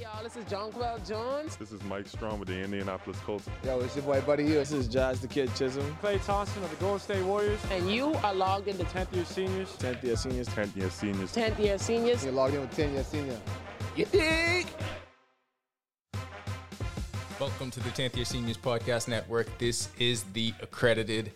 y'all. This is Jonquel Jones. This is Mike Strachan with the Indianapolis Colts. Yo, it's your boy Buddy Hield. This is Jazz the Kid Chisholm. Klay Thompson of the Golden State Warriors. And you are logged into 10th year seniors. 10th year seniors. 10th year seniors. 10th year seniors. You're logged in with 10 year senior. You dig? Welcome to the 10th Year Seniors Podcast Network. This is the accredited.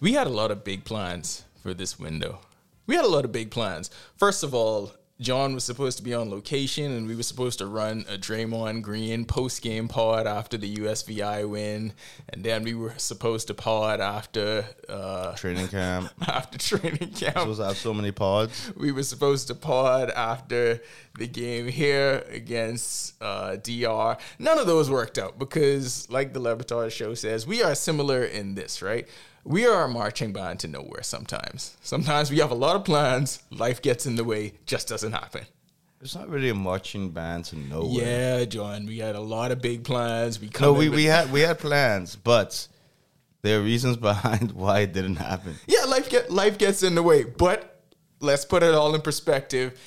We had a lot of big plans for this window. We had a lot of big plans. First of all, John was supposed to be on location and we were supposed to run a Draymond Green post game pod after the USVI win. And then we were supposed to pod after uh, training camp. after training camp. Supposed to have so many pods. We were supposed to pod after the game here against uh, DR. None of those worked out because, like the Levitar show says, we are similar in this, right? We are a marching band to nowhere sometimes. Sometimes we have a lot of plans, life gets in the way, just doesn't happen. It's not really a marching band to nowhere. Yeah, John, we had a lot of big plans. We come No, we, we had we had plans, but there are reasons behind why it didn't happen. yeah, life get life gets in the way. But let's put it all in perspective.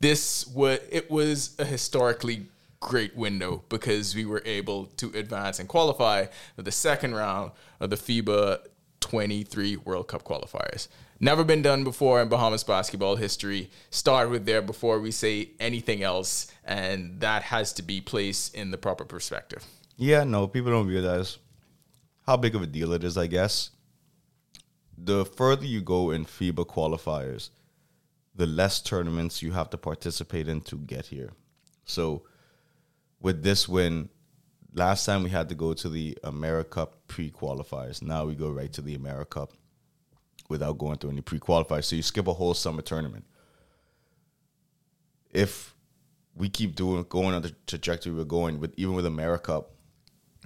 This was it was a historically great window because we were able to advance and qualify for the second round of the FIBA 23 World Cup qualifiers. Never been done before in Bahamas basketball history. Start with there before we say anything else, and that has to be placed in the proper perspective. Yeah, no, people don't realize how big of a deal it is, I guess. The further you go in FIBA qualifiers, the less tournaments you have to participate in to get here. So with this win, last time we had to go to the America pre-qualifiers. Now we go right to the America without going through any pre-qualifiers. So you skip a whole summer tournament. If we keep doing going on the trajectory we're going with even with AmeriCup,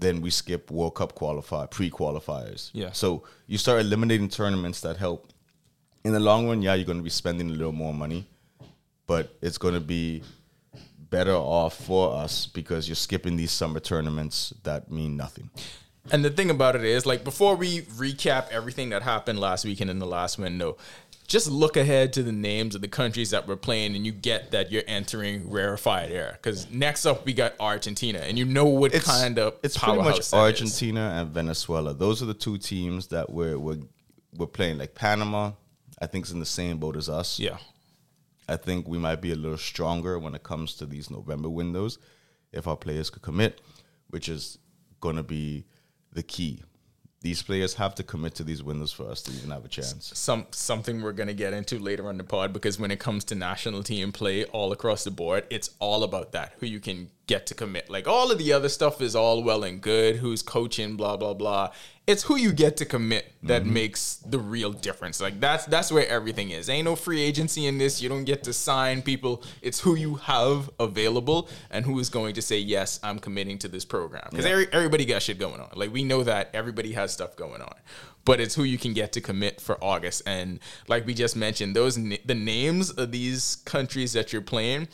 then we skip World Cup qualify pre-qualifiers. Yeah. So you start eliminating tournaments that help. In the long run, yeah, you're going to be spending a little more money, but it's going to be better off for us because you're skipping these summer tournaments that mean nothing. And the thing about it is, like, before we recap everything that happened last weekend in the last window, just look ahead to the names of the countries that we're playing, and you get that you're entering rarefied air. Because next up, we got Argentina, and you know what kind of it's pretty much. Argentina and Venezuela. Those are the two teams that we're we're, we're playing. Like Panama, I think is in the same boat as us. Yeah, I think we might be a little stronger when it comes to these November windows if our players could commit, which is going to be the key. These players have to commit to these windows for us to even have a chance. some something we're gonna get into later on the pod because when it comes to national team play all across the board, it's all about that who you can get to commit. Like all of the other stuff is all well and good, who's coaching, blah blah blah. It's who you get to commit that mm-hmm. makes the real difference. Like that's that's where everything is. Ain't no free agency in this. You don't get to sign people. It's who you have available and who is going to say yes, I'm committing to this program. Because everybody got shit going on. Like we know that everybody has stuff going on but it's who you can get to commit for August. And like we just mentioned, those the names of these countries that you're playing,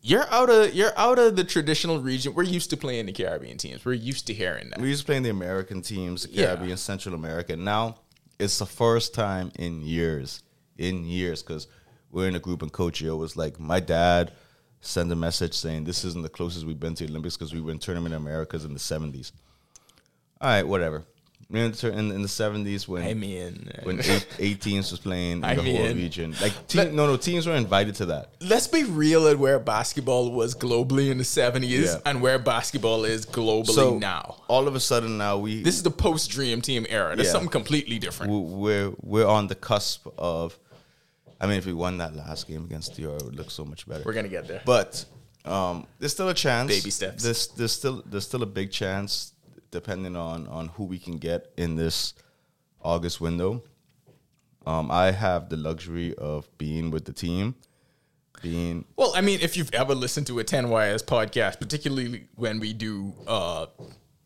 you're out of you're out of the traditional region. We're used to playing the Caribbean teams. We're used to hearing that. We used to play in the American teams, the Yeah. Caribbean, Central America. Now it's the first time in years, in years, because we're in a group and Coach Yo was like, my dad sent a message saying this isn't the closest we've been to the Olympics because we were in Tournament Americas in the 70s. All right, whatever. We're in, the- in, the 70s when I mean, when eight, eight teams was playing in I the whole region. Like, team, no, no, teams were invited to that. let's be real at where basketball was globally in the 70s Yeah. and where basketball is globally So now. all of a sudden now we This is the post Dream Team era. That's Yeah. something completely different. we're we're on the cusp of. I mean, if we won that last game against DR, it would look so much better. We're gonna get there. But um, there's still a chance. Baby steps. There's there's still there's still a big chance, depending on on who we can get in this August window. Um, I have the luxury of being with the team, being Well, I mean, if you've ever listened to a 10 Wires podcast, particularly when we do uh,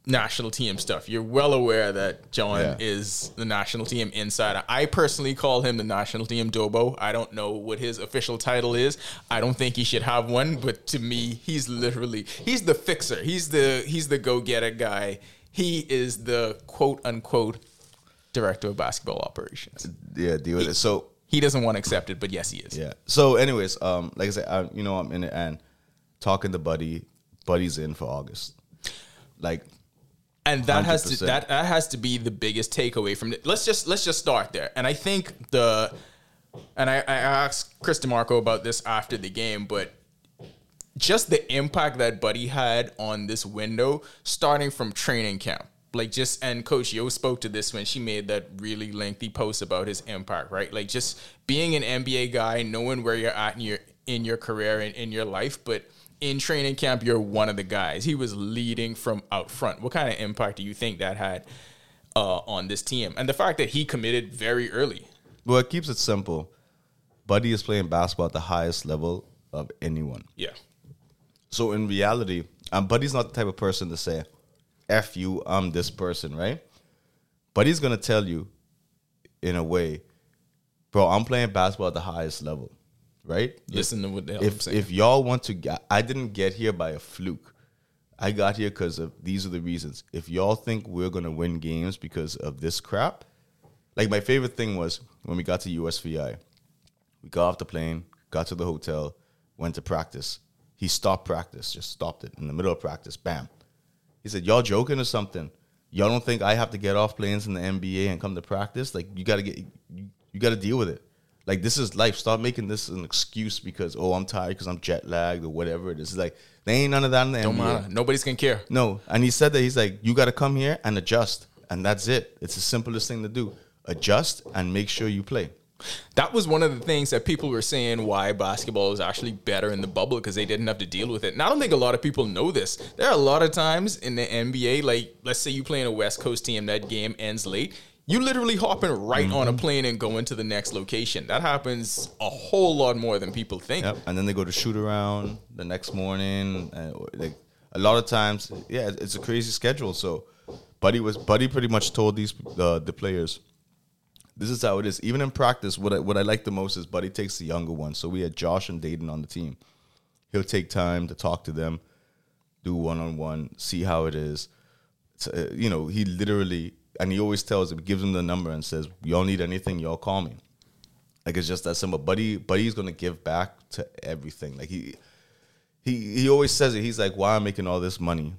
national team stuff, you're well aware that John Yeah. is the national team insider. I personally call him the national team Dobo. I don't know what his official title is. I don't think he should have one, but to me, he's literally he's the fixer. He's the he's the go-getter guy. He is the quote unquote director of basketball operations. yeah deal with it. So He doesn't want to accept it, but yes, he is. Yeah. So, anyways, um, like I said, I, you know, I'm in it, and talking to Buddy. Buddy's in for August. Like and that has to that, that has to be the biggest takeaway from it. Let's just let's just start there. And I think the and I, I asked Chris DeMarco about this after the game, but just the impact that Buddy had on this window starting from training camp. Like just and Coach Yo spoke to this when she made that really lengthy post about his impact, right? Like just being an NBA guy, knowing where you're at in your in your career and in your life, but in training camp, you're one of the guys. He was leading from out front. What kind of impact do you think that had uh, on this team? And the fact that he committed very early. Well, it keeps it simple. Buddy is playing basketball at the highest level of anyone. Yeah. So in reality, um, Buddy's not the type of person to say, "F you, I'm this person," right? Buddy's gonna tell you, in a way, bro, I'm playing basketball at the highest level, right? Listen to what the hell I'm If saying. if y'all want to, get, I didn't get here by a fluke. I got here because of these are the reasons. If y'all think we're gonna win games because of this crap, like my favorite thing was when we got to USVI. We got off the plane, got to the hotel, went to practice. He stopped practice, just stopped it in the middle of practice. Bam. He said, "Y'all joking or something? Y'all don't think I have to get off planes in the NBA and come to practice? Like you got to get you, you got to deal with it. Like this is life. Stop making this an excuse because oh I'm tired because I'm jet lagged or whatever it is. Like there ain't none of that in the Don't NBA. matter. Nobody's gonna care. No, and he said that he's like, you got to come here and adjust, and that's it. It's the simplest thing to do. Adjust and make sure you play. That was one of the things that people were saying why basketball is actually better in the bubble because they didn't have to deal with it. And I don't think a lot of people know this. There are a lot of times in the NBA, like let's say you play in a West Coast team, that game ends late. You literally hopping right on a Mm-hmm. plane and going to the next location. That happens a whole lot more than people think. Yep. And then they go to shoot around the next morning. And like a lot of times, yeah, it's a crazy schedule. So, Buddy was Buddy pretty much told these uh, the players, this is how it is. Even in practice, what I, what I like the most is Buddy takes the younger ones. So we had Josh and Dayton on the team. He'll take time to talk to them, do one on one, see how it is. Uh, you know, he literally and he always tells him, gives him the number and says, "Y'all need anything, y'all call me." Like it's just that simple. Buddy, Buddy's gonna give back to everything. Like he, he, he always says it. He's like, "Why am I'm making all this money,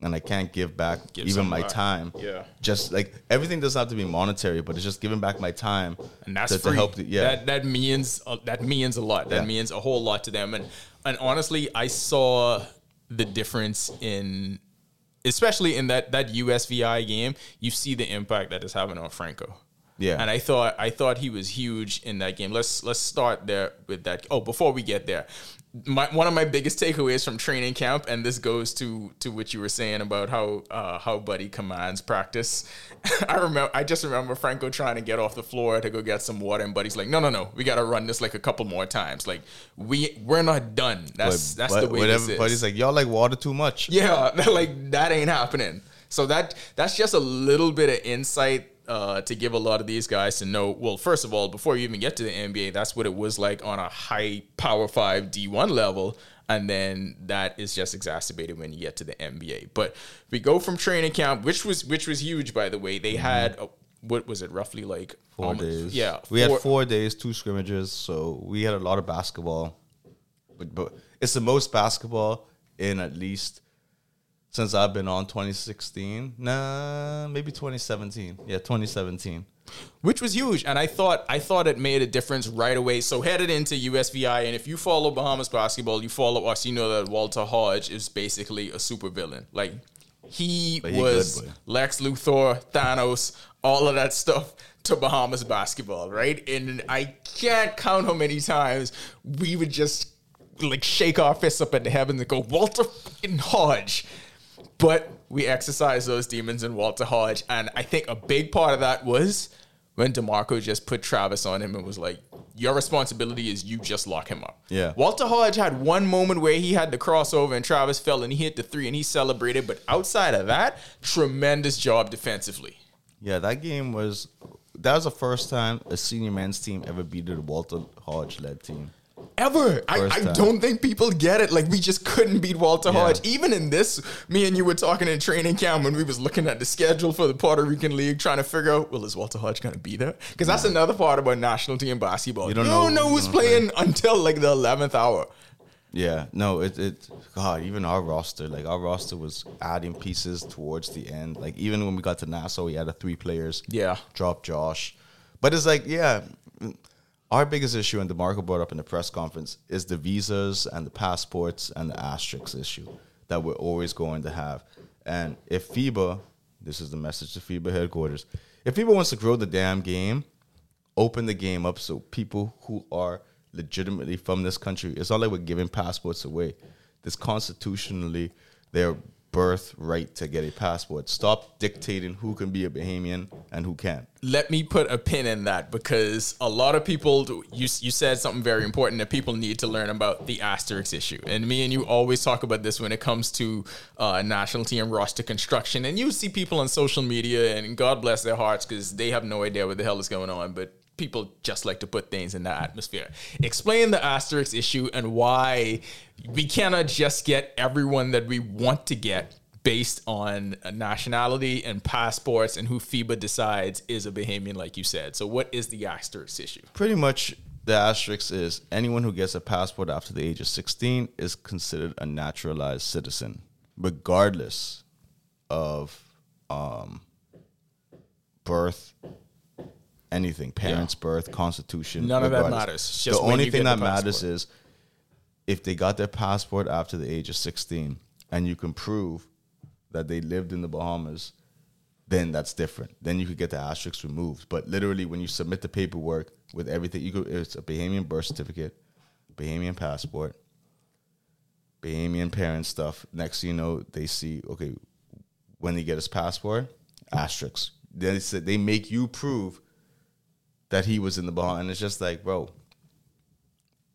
and I can't give back Give even my back. time." Yeah. just like everything doesn't have to be monetary, but it's just giving back my time and that's to, free. to help. The, yeah, that that means uh, that means a lot. That Yeah. means a whole lot to them. And and honestly, I saw the difference in, especially in that that USVI game. You see the impact that is having on Franco. Yeah. and I thought I thought he was huge in that game. Let's let's start there with that. Oh, before we get there, my, one of my biggest takeaways from training camp, and this goes to to what you were saying about how uh, how Buddy commands practice. I remember, I just remember Franco trying to get off the floor to go get some water, and Buddy's like, "No, no, no, we got to run this like a couple more times. Like we we're not done. That's that's the way is." Buddy's like, y'all like water too much. Yeah, like that ain't happening. So that that's just a little bit of insight uh, to give a lot of these guys to know. Well, first of all, before you even get to the NBA, that's what it was like on a high Power Five D one level, and then that is just exacerbated when you get to the NBA. But we go from training camp, which was which was huge, by the way. They had a, what was it, roughly like Four almost- days. Yeah, we had four days, two scrimmages, so we had a lot of basketball. But, but it's the most basketball in at least since I've been on 2016. Nah, maybe 2017. Yeah, 2017. which was huge and i thought i thought it made a difference right away so headed into usvi and if you follow bahamas basketball you follow us you know that walter hodge is basically a supervillain like he he was good, lex luthor thanos all of that stuff to bahamas basketball right and i can't count how many times we would just like shake our fists up at the heavens and go walter hodge but we exercised those demons in Walter Hodge. And I think a big part of that was when DeMarco just put Travis on him and was like, Your responsibility is you just lock him up. Yeah. Walter Hodge had one moment where he had the crossover and Travis fell and he hit the three and he celebrated. But outside of that, tremendous job defensively. Yeah, that game was that was the first time a senior men's team ever beat a Walter Hodge led team. Ever. I, I don't think people get it. Like we just couldn't beat Walter Yeah. Hodge. Even in this, me and you were talking in training camp when we was looking at the schedule for the Puerto Rican League, trying to figure out, well, is Walter Hodge gonna be there? Because that's another part about national team basketball. You don't don't, know know, who's gonna playing until like the eleventh hour. Yeah, no, it it God, even our roster, like our roster was adding pieces towards the end. Like even when we got to Nassau, we had a three players. Yeah. Drop Josh. But it's like, yeah, our biggest issue, and DeMarco brought up in the press conference, is the visas and the passports and the asterisks issue that we're always going to have. And if FIBA, this is the message to FIBA headquarters, if FIBA wants to grow the damn game, open the game up so people who are legitimately from this country, it's not like we're giving passports away. This constitutionally their birthright to get a passport. Stop dictating who can be a Bahamian and who can't. let me put a pin in that because a lot of people you you said something very important that people need to learn about the asterisk issue and me and you always talk about this when it comes to uh, national team roster construction and you see people on social media and god bless their hearts because they have no idea what the hell is going on but people just like to put things in that atmosphere explain the asterisk issue and why we cannot just get everyone that we want to get based on nationality and passports and who FIBA decides is a Bahamian, like you said. So, what is the asterisk issue? Pretty much the asterisk is anyone who gets a passport after the age of 16 is considered a naturalized citizen, regardless of um, birth, anything, parents' birth, constitution. None of that matters. The only thing that matters is if they got their passport after the age of 16 and you can prove that they lived in the Bahamas, then that's different. Then you could get the asterisk removed. But literally, when you submit the paperwork with everything, you could, it's a Bahamian birth certificate, Bahamian passport, Bahamian parent stuff. Next thing you know, they see, okay, when he get his passport, asterisk. They said they make you prove that he was in the Bahamas, and it's just like, bro,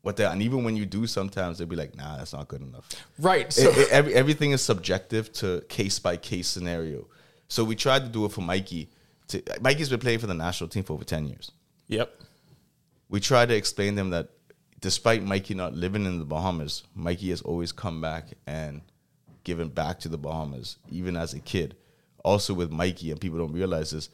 what the? And even when you do, sometimes they'll be like, nah, that's not good enough. Right. So, It- it- every, everything is subjective to case by case scenario. So we tried to do it for Mikey. To, Mikey's been playing for the national team for over ten years. yep. We tried to explain to him that despite Mikey not living in the Bahamas, Mikey has always come back and given back to the Bahamas, even as a kid. Also with Mikey, and people don't realize this,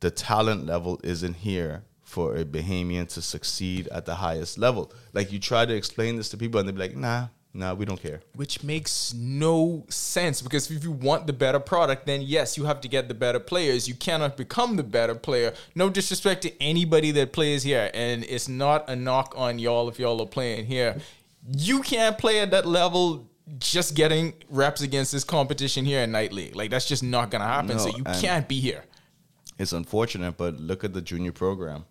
the talent level isn't here for a Bahamian to succeed at the highest level. Like you try to explain this to people, and they be like, "Nah, nah, we don't care." Which makes no sense because if you want the better product, then yes, you have to get the better players. You cannot become the better player. No disrespect to anybody that plays here, and it's not a knock on y'all if y'all are playing here. You can't play at that level just getting reps against this competition here in night league. Like that's just not gonna happen. so you can't be here. It's unfortunate, but look at the junior program.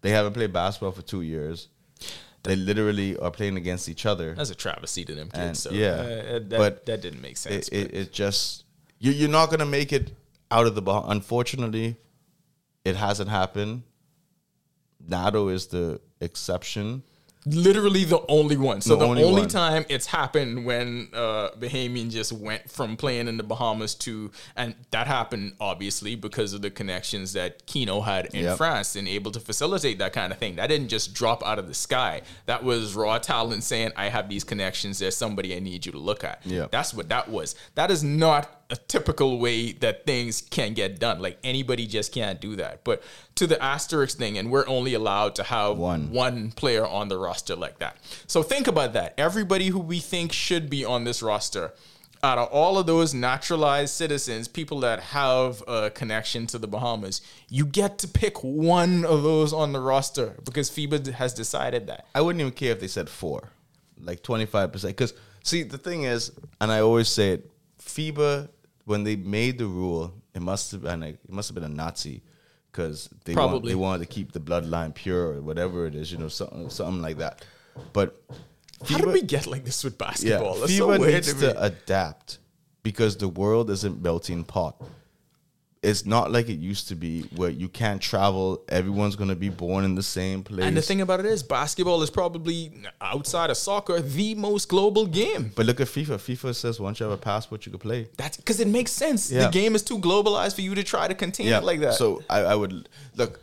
They haven't played basketball for two years. They literally are playing against each other. That's a travesty to them kids. And- so yeah, uh, that, but that didn't make sense. It, it, it just you, you're not gonna make it out of the ball. Unfortunately, it hasn't happened. Nato is the exception. Literally the only one. So The the, only only, time it's happened when uh Bahamian just went from playing in the Bahamas to and that happened obviously because of the connections that Kino had in Yep. France and able to facilitate that kind of thing. That didn't just drop out of the sky. That was raw talent saying, I have these connections, there's somebody I need you to look at. Yeah, That's what that was. That is not a typical way that things can get done. Like anybody just can't do that. But to the asterisk thing, and we're only allowed to have One. one player on the roster like that. So think about that. Everybody who we think should be on this roster, out of all of those naturalized citizens, people that have a connection to the Bahamas, you get to pick one of those on the roster because FIBA has decided that. I wouldn't even care if they said four, like twenty five percent. Because see, the thing is, and I always say it, FIBA when they made the rule, it must have been a, it must have been a Nazi because they want, they wanted to keep the bloodline pure or whatever it is, you know, something something like that. But How did we get like this with yeah, basketball? That's FIBA so needs to to adapt because the world isn't melting pot. It's not like it used to be where you can't travel. Everyone's gonna be born in the same place. And the thing about it is, basketball is probably outside of soccer the most global game. but look at FIFA. FIFA says once you have a passport, you can play. That's because it makes sense. Yeah. The game is too globalized for you to try to contain it like that. So I, I would look.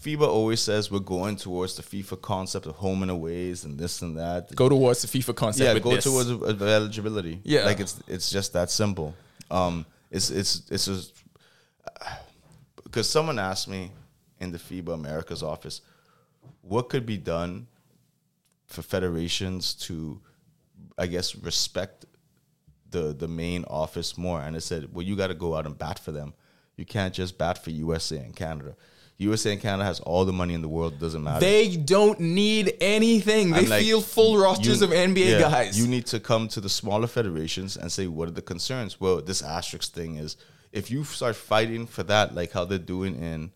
FIBA always says we're going towards the FIFA concept of home and aways and this and that. go towards the FIFA concept. yeah, with go this. towards eligibility. Yeah. like it's it's just that simple. Um, it's it's it's just because someone asked me in the FIBA America's office, what could be done for federations to I guess, respect the the main office more, and I said, well, you got to go out and bat for them. You can't just bat for USA and Canada. USA and Canada has all the money in the world. Doesn't matter. They don't need anything. They like, feel full rosters you- of NBA yeah, guys. You need to come to the smaller federations and say what are the concerns. Well, this asterisk thing is if you start fighting for that, like how they're doing in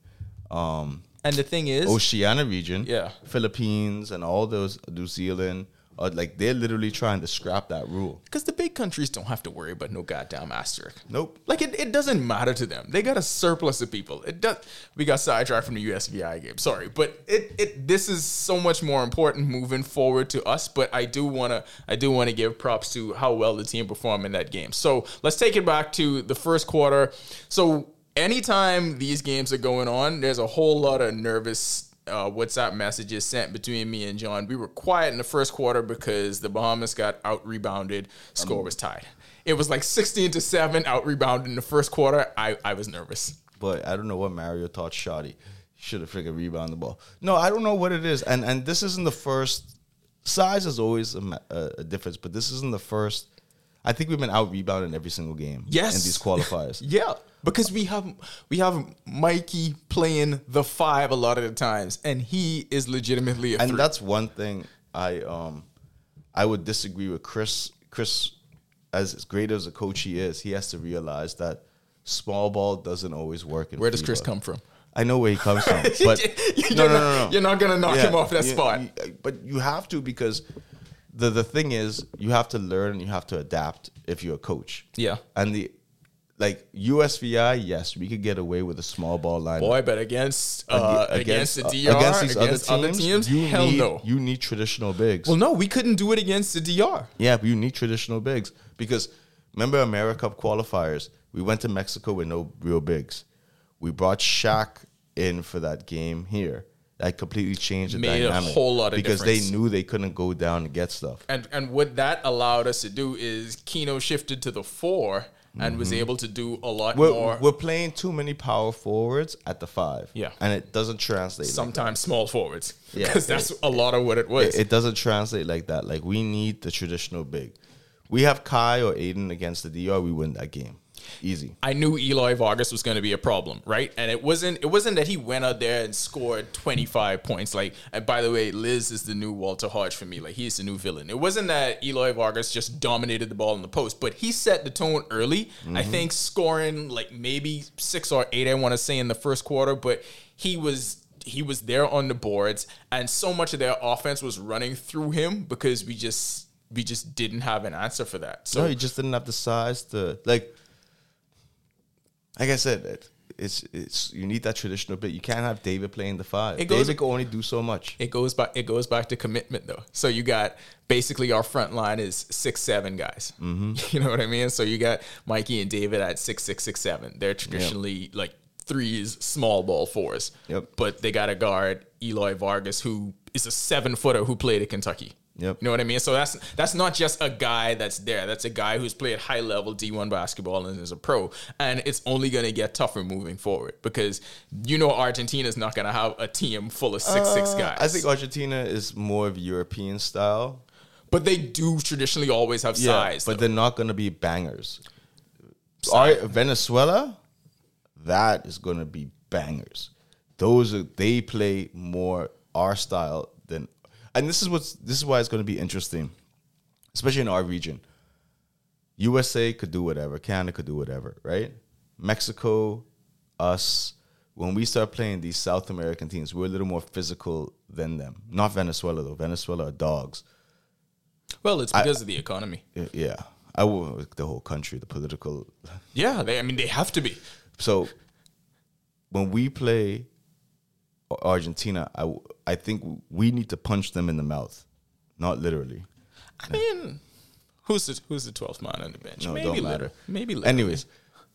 um, and the thing is, Oceania region, Yeah. Philippines and all those, New Zealand, are like they're literally trying to scrap that rule. because the big countries don't have to worry about no goddamn asterisk. Nope. Like it, it doesn't matter to them. They got a surplus of people. It does. We got sidetracked from the USVI game. Sorry, but it, it this is so much more important moving forward to us. But I do wanna I do wanna give props to how well the team performed in that game. So let's take it back to the first quarter. So anytime these games are going on, there's a whole lot of nervous uh, WhatsApp messages sent between me and John. We were quiet in the first quarter because the Bahamas got out rebounded. Score was tied. It was like 16 to 7 out rebounded in the first quarter. I, I was nervous. But I don't know what Mario taught Shoddy. Should have figured rebound the ball. No, I don't know what it is. And and this isn't the first. Size is always a, a, a difference, but this isn't the first. I think we've been out rebounding every single game. Yes. in these qualifiers. Yeah, because we have we have Mikey playing the five a lot of the times, and he is legitimately a and three. that's one thing I um I would disagree with Chris. Chris, as great as a coach he is, he has to realize that small ball doesn't always work. In Where does Chris come from? I know where he comes from, but You're no, no, not- no, no. You're not gonna knock Yeah, him off that you- spot. you- but you have to because the the thing is you have to learn and you have to adapt if you're a coach. Yeah. and the like USVI, yes, we could get away with a small ball line. Boy, but against uh, Ag- against, the uh, DR, against against, these other teams, you hell need, no. You need traditional bigs. well, no, we couldn't do it against the DR. Yeah, but you need traditional bigs because remember AmeriCup qualifiers? We went to Mexico with no real bigs. We brought Shaq in for that game here. That completely changed the Made a dynamic whole lot of because difference. they knew they couldn't go down and get stuff. And and what that allowed us to do is Keno shifted to the four and was able to do a lot Mm-hmm. We're, more. we're playing too many power forwards at the five. Yeah. and it doesn't translate. like sometimes small forwards Yeah. because that's a lot of what it was. It, it doesn't translate like that. Like we need the traditional big. We have Kai or Ayton against the DR, we win that game, easy. I knew Eloy Vargas was going to be a problem, right? And it wasn't it wasn't that he went out there and scored 25 points. Like, and by the way, Liz is the new Walter Hodge for me. Like, he's the new villain. It wasn't that Eloy Vargas just dominated the ball in the post, but he set the tone early. I mm-hmm. think scoring like maybe six or eight, I want to say in the first quarter, but he was he was there on the boards, and so much of their offense was running through him because we just we just didn't have an answer for that. So no, he just didn't have the size to like. Like I said, it, it's it's you need that traditional bit. You can't have David playing the five. It goes- David can only do so much. it goes back it goes back to commitment though so you got basically our front line is six seven guys Mm-hmm. you know what i mean so you got mikey and david at six six six seven they're traditionally like threes small ball fours Yep. but they got a guard eloy vargas who is a seven footer who played at kentucky Yep. You know what I mean? So that's that's not just a guy that's there. That's a guy who's played high level D1 basketball and is a pro. And it's only going to get tougher moving forward because you know Argentina's not going to have a team full of six six Uh, guys. I think Argentina is more of European style. But they do traditionally always have size. but though. they're not going to be bangers. Our, Venezuela, that is going to be bangers. Those are they play more our style than, and this is what's this is why it's going to be interesting, especially in our region. USA could do whatever, Canada could do whatever, right? Mexico, us. When we start playing these South American teams, we're a little more physical than them. Not Venezuela though. Venezuela are dogs. well, it's because of the economy. Yeah, I will the whole country, the political. Yeah, they, I mean they have to be. So when we play Argentina, I I think we need to punch them in the mouth, not literally. I mean, who's the who's the twelfth man on the bench? No, maybe don't Little. matter. Maybe Little. Anyways,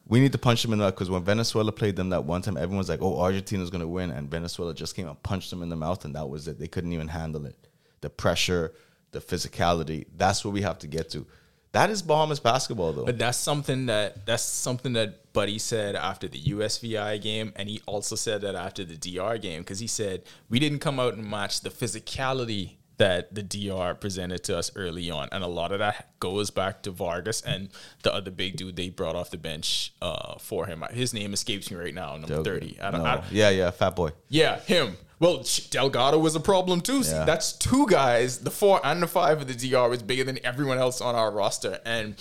we need to punch them in the mouth because when Venezuela played them that one time, everyone's like, "Oh, Argentina's gonna win," and Venezuela just came and punched them in the mouth, and that was it. They couldn't even handle it. The pressure, the physicality. That's what we have to get to. That is Bahamas basketball, though. But that's something that that's something that Buddy said after the USVI game, and he also said that after the DR game because he said we didn't come out and match the physicality that the DR presented to us early on, and a lot of that goes back to Vargas and the other big dude they brought off the bench uh, for him. His name escapes me right now, number thirty. I don't, No. I, yeah, yeah, fat boy. yeah, him. Well, Delgado was a problem too. See, Yeah. that's two guys. The four and the five of the DR was bigger than everyone else on our roster. And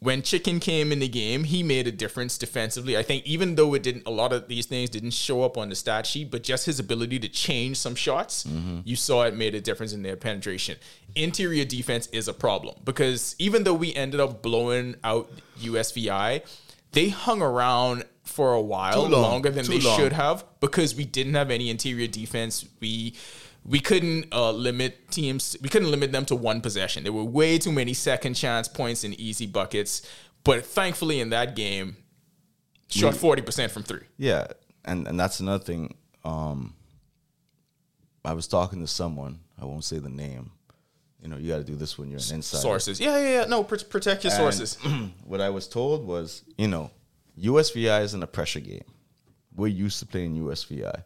when Chicken came in the game, he made a difference defensively. I think even though it didn't, a lot of these things didn't show up on the stat sheet, but just his ability to change some shots, mm-hmm. you saw it made a difference in their penetration. Interior defense is a problem because even though we ended up blowing out USVI, they hung around for a while long. longer than Too they long. should have because we didn't have any interior defense. We we couldn't uh, limit teams. We couldn't limit them to one possession. There were way too many second chance points and easy buckets. But thankfully, in that game, shot forty percent from three. Yeah, and and that's another thing. Um, I was talking to someone. I won't say the name. You know, you got to do this when you're an insider. Sources, yeah, yeah, yeah. No, pr- protect your And sources. what I was told was, you know, USVI isn't a pressure game. We're used to playing USVI.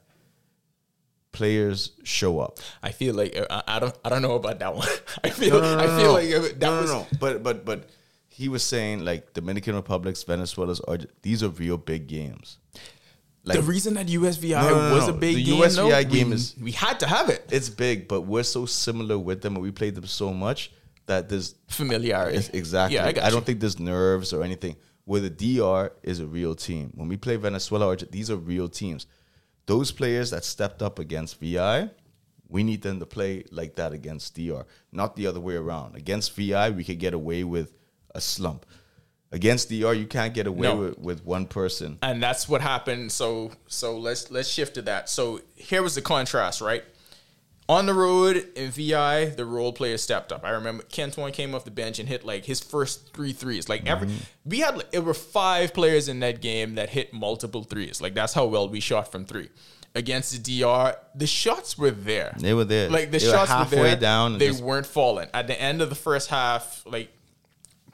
Players show up. I feel like uh, I, I don't. I don't know about that one. I feel. I feel no. like uh, that no, no, was. no. But but but he was saying like Dominican Republics, Venezuela's, are these are real big games. Like the reason that USVI No, no, no, was no. a big The game, USVI though, game we, is- we had to have it. it's big, but we're so similar with them, and we played them so much that there's Familiarity. Exactly. Yeah, I got don't think there's nerves or anything. Where the DR is a real team. When we play Venezuela, or these are real teams. Those players that stepped up against VI, we need them to play like that against DR, not the other way around. Against VI, we could get away with a slump. Against DR, you can't get away No. with, with one person. and that's what happened. So so let's let's shift to that. So here was the contrast, right? On the road in VI, the role players stepped up. I remember Kenton came off the bench and hit like his first three threes. Like every mm-hmm. we had like, it were five players in that game that hit multiple threes. Like that's how well we shot from three. Against the DR, the shots were there. They were there. Like the They shots were halfway there. down They just- weren't falling. At the end of the first half, like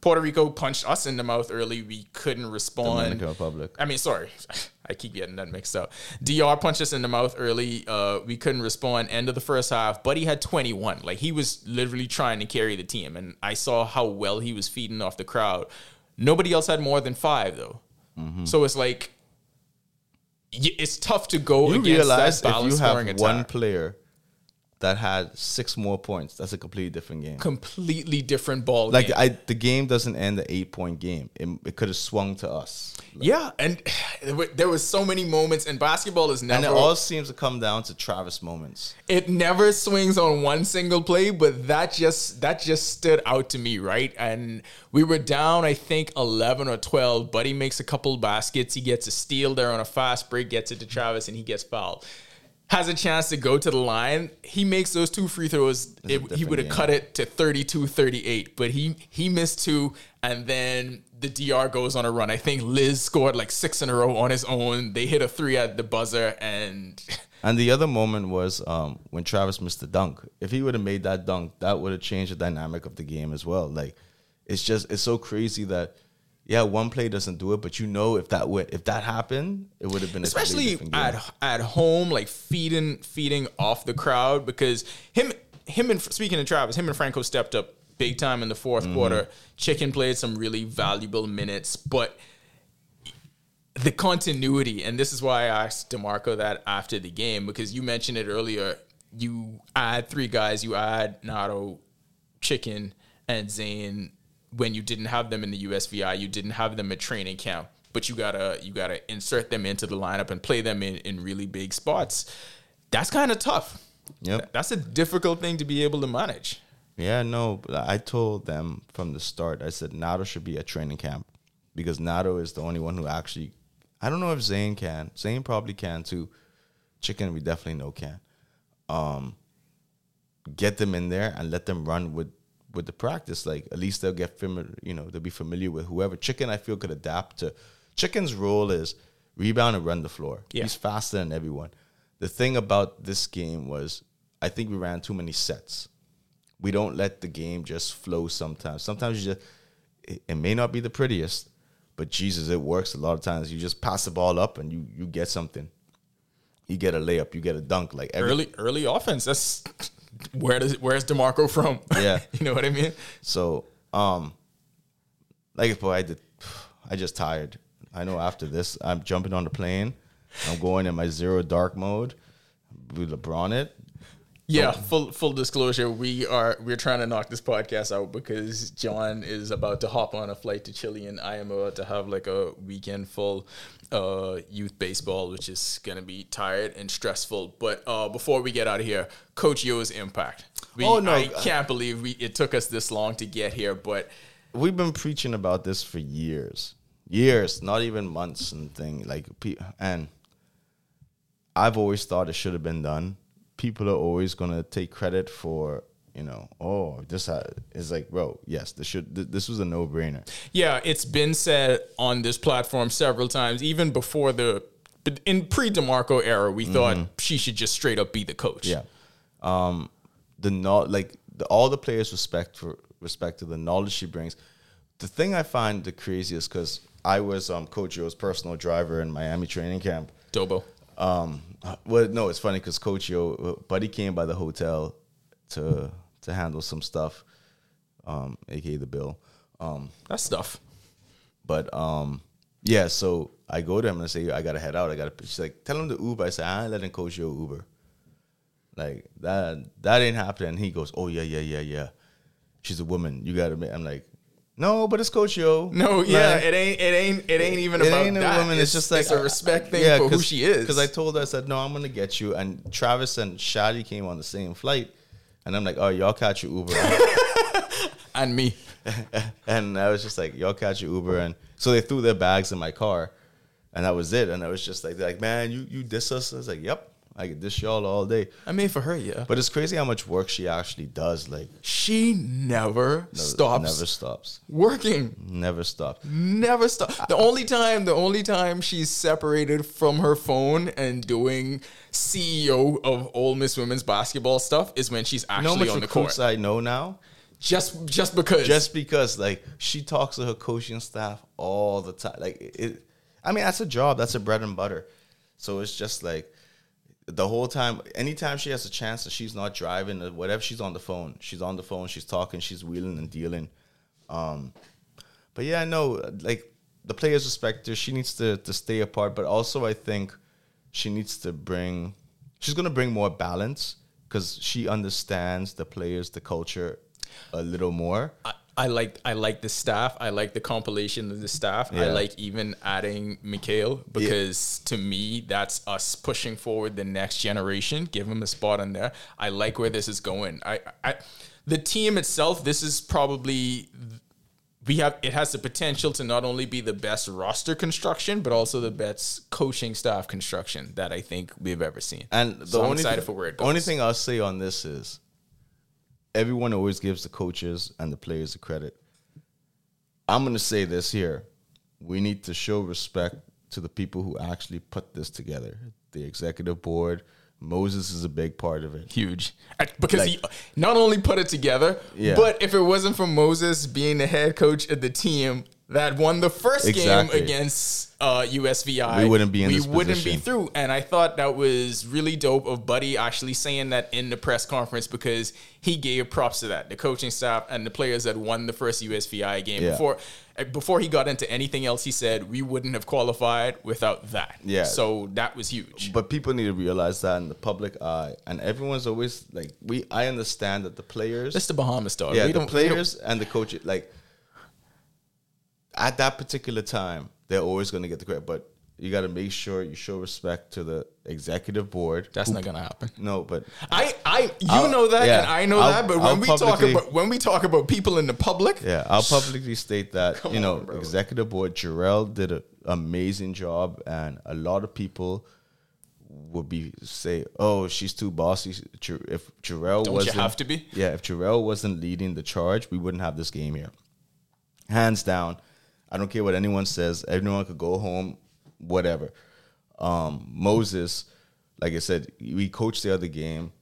Puerto Rico punched us in the mouth early. We couldn't respond. Dominican Republic. I mean, sorry, I keep getting that mixed up. DR punched us in the mouth early. Uh, we couldn't respond. End of the first half, but he had 21. Like he was literally trying to carry the team, and I saw how well he was feeding off the crowd. Nobody else had more than five though, Mm-hmm. so it's like it's tough to go You against realize that if you have one player that had six more points, that's a completely different game. completely different ball. like game. I, the game doesn't end the eight point game. It, it could have swung to us, Yeah, and there was so many moments, and basketball is and never. it all seems to come down to Travis moments. it never swings on one single play, but that just that just stood out to me, right? And we were down, I think, eleven or twelve. Buddy makes a couple baskets. He gets a steal there on a fast break, gets it to Travis, and he gets fouled. Has a chance to go to the line. He makes those two free throws. It, he would have cut it to 32-38, but he he missed two, and then the DR goes on a run. I think Liz scored like six in a row on his own. They hit a three at the buzzer, and And the other moment was um, when Travis missed the dunk. If he would have made that dunk, that would have changed the dynamic of the game as well. Like it's just it's so crazy that yeah, one play doesn't do it, but you know if that would if that happened, it would have been especially at at home, like feeding feeding off the crowd because him him and speaking of Travis, him and Franco stepped up big time in the 4th Mm-hmm. quarter. Chicken played some really valuable minutes, but the continuity, and this is why I asked DeMarco that after the game because you mentioned it earlier. You add three guys, you add Nato, Chicken, and Zane when you didn't have them in the USVI, you didn't have them at training camp, but you gotta you gotta insert them into the lineup and play them in, in really big spots. That's kind of tough. Yep. That's a difficult thing to be able to manage. Yeah, no, I told them from the start. I said Nato should be at training camp because Nato is the only one who actually. I don't know if Zane can. Zane probably can too. Chicken, we definitely know can. Um, get them in there and let them run with with the practice. Like at least they'll get familiar. You know, they'll be familiar with whoever. Chicken, I feel could adapt to. Chicken's role is rebound and run the floor. Yeah. He's faster than everyone. The thing about this game was, I think we ran too many sets we don't let the game just flow sometimes. Sometimes you just it, it may not be the prettiest, but Jesus, it works a lot of times. You just pass the ball up and you you get something. You get a layup, you get a dunk. Like every, Early early offense. That's where does where's DeMarco from? Yeah. you know what I mean. So, um, like, boy, I did. I just tired. I know after this, I'm jumping on the plane. I'm going in my zero dark mode. with LeBron it. Yeah, full full disclosure, we are we're trying to knock this podcast out because John is about to hop on a flight to Chile and I am about to have like a weekend full uh youth baseball, which is gonna be tired and stressful. But uh before we get out of here, Coach Yo's impact. We, Oh, no. I can't believe we it took us this long to get here, but We've been preaching about this for years, years, not even months and thing. Like, and I've always thought it should have been done. People are always gonna take credit for, you know, oh, this is like, bro, yes, this should. Th- this was a no brainer. Yeah, it's been said on this platform several times, even before the in pre DeMarco era, we thought she should just straight up be the coach. Yeah. Um, the not like the, all the players respect for respect to the knowledge she brings. The thing I find the craziest because I was um Coach Yo's personal driver in Miami training camp. Dobo. Um, well, no, it's funny because Coach Yo, Buddy came by the hotel to to handle some stuff, um, aka the bill. Um, That's stuff. but um, yeah, so I go to him and I say, I gotta head out. I gotta. She's like, tell him to Uber. I say, I ain't letting Coach Yo Uber. Like that, that ain't happening. He goes, oh yeah, yeah, yeah, yeah. She's a woman. You gotta. I'm like, no, but it's Coach Yo. No, yeah, Like, it ain't, it ain't, it ain't even it about ain't a that. woman. It's, just like it's a respect thing for who she is. Because I told her, I said, no, I'm gonna get you. And Travis and Shadi came on the same flight, and I'm like, oh, y'all catch your Uber. and me. and I was just like, y'all catch your Uber, and so they threw their bags in my car, and that was it. And I was just like, like, man, you you diss us. I was like, yep, I could diss y'all all day. I mean, for her, yeah. But it's crazy how much work she actually does. Like, She never stops never stops, working. never stops. Never stop. The only time, the only time she's separated from her phone and doing CEO of Ole Miss women's basketball stuff is when she's You know actually on the court. I know now? Just, just because. just because like she talks to her coaching staff all the time like it i mean that's a job that's a bread and butter so it's just like the whole time anytime she has a chance and she's not driving or whatever she's on the phone. She's on the phone she's talking she's wheeling and dealing. Um but yeah i know like the players respect her she needs to to stay apart but also i think she needs to bring she's going to bring more balance because she understands the players the culture a little more. I, I like I like the staff. I like the compilation of the staff. I like even adding Mikhail because to me that's us pushing forward the next generation. Give him a spot in there. I like where this is going. I, I the team itself. This is probably we have. It has the potential to not only be the best roster construction, but also the best coaching staff construction that I think we've ever seen. And the So only excited thing, where it only thing I'll say on this is everyone always gives the coaches and the players the credit. I'm gonna say this here. We need to show respect to the people who actually put this together. The executive board. Moses is a big part of it. huge because Like- he not only put it together, Yeah. but if it wasn't for Moses being the head coach of the team that won the first Exactly. game against uh, USVI, We wouldn't be in we this wouldn't be through. And I thought that was really dope of Buddy actually saying that in the press conference because he gave props to that the coaching staff and the players that won the first USVI game Yeah. before. uh, Before he got into anything else, he said we wouldn't have qualified without that. Yeah. So that was huge. But people need to realize that in the public eye, and everyone's always like, we. I understand that the players, That's the Bahamas dog. yeah, We the don't- we don't- players and the coach, like at that particular time, they're always going to get the credit. But you got to make sure you show respect to the executive board. That's who- not gonna happen. No, but I, I, you I'll- know that, yeah, and I know I'll- that. But I'll when we talk about when we talk about people in the public, yeah, I'll publicly state that you know, on, executive board Jarrell did an amazing job, and a lot of people would be say, "Oh, she's too bossy." If Jarrell Don't you wasn't, have to be? Yeah, if Jarrell wasn't leading the charge, we wouldn't have this game here. Hands down, I don't care what anyone says. Everyone could go home, whatever. Um, Moses, like I said, we coached the other game.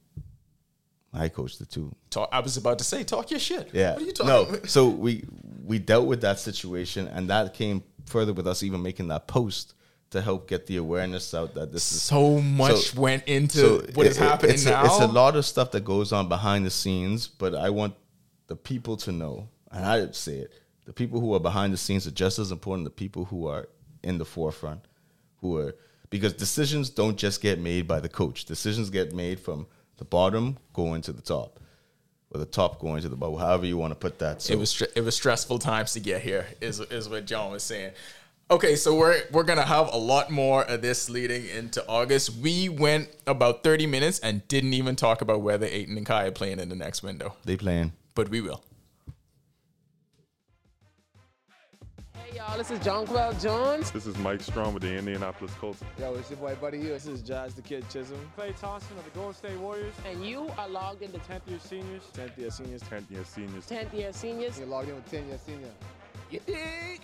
I coached the two. talk, I was about to say, talk your shit. Yeah. what are you talking? no. about? So we we dealt with that situation, and that came further with us even making that post to help get the awareness out that this is So much So- went into so what it- is happening it's now. A, it's a lot of stuff that goes on behind the scenes, but I want the people to know, and I say it: the people who are behind the scenes are just as important. As the people who are in the forefront, who are because decisions don't just get made by the coach. Decisions get made from the bottom going to the top, or the top going to the bottom. However you want to put that. So it was it was stressful times to get here is is what John was saying. Okay, so we're we're gonna have a lot more of this leading into August. We went about thirty minutes and didn't even talk about whether Ayton and Kai are playing in the next window, they playing. but we will. Y'all, this is Jonquel Jones. This is Mike Strachan with the Indianapolis Colts. Yo, it's your boy Buddy Hield. This is Jazz the Kid Chisholm. Klay Thompson of the Golden State Warriors. And you are logged into 10th year seniors. 10th year seniors. 10th year seniors. 10th year seniors. You're logged in with 10 year senior. You dig?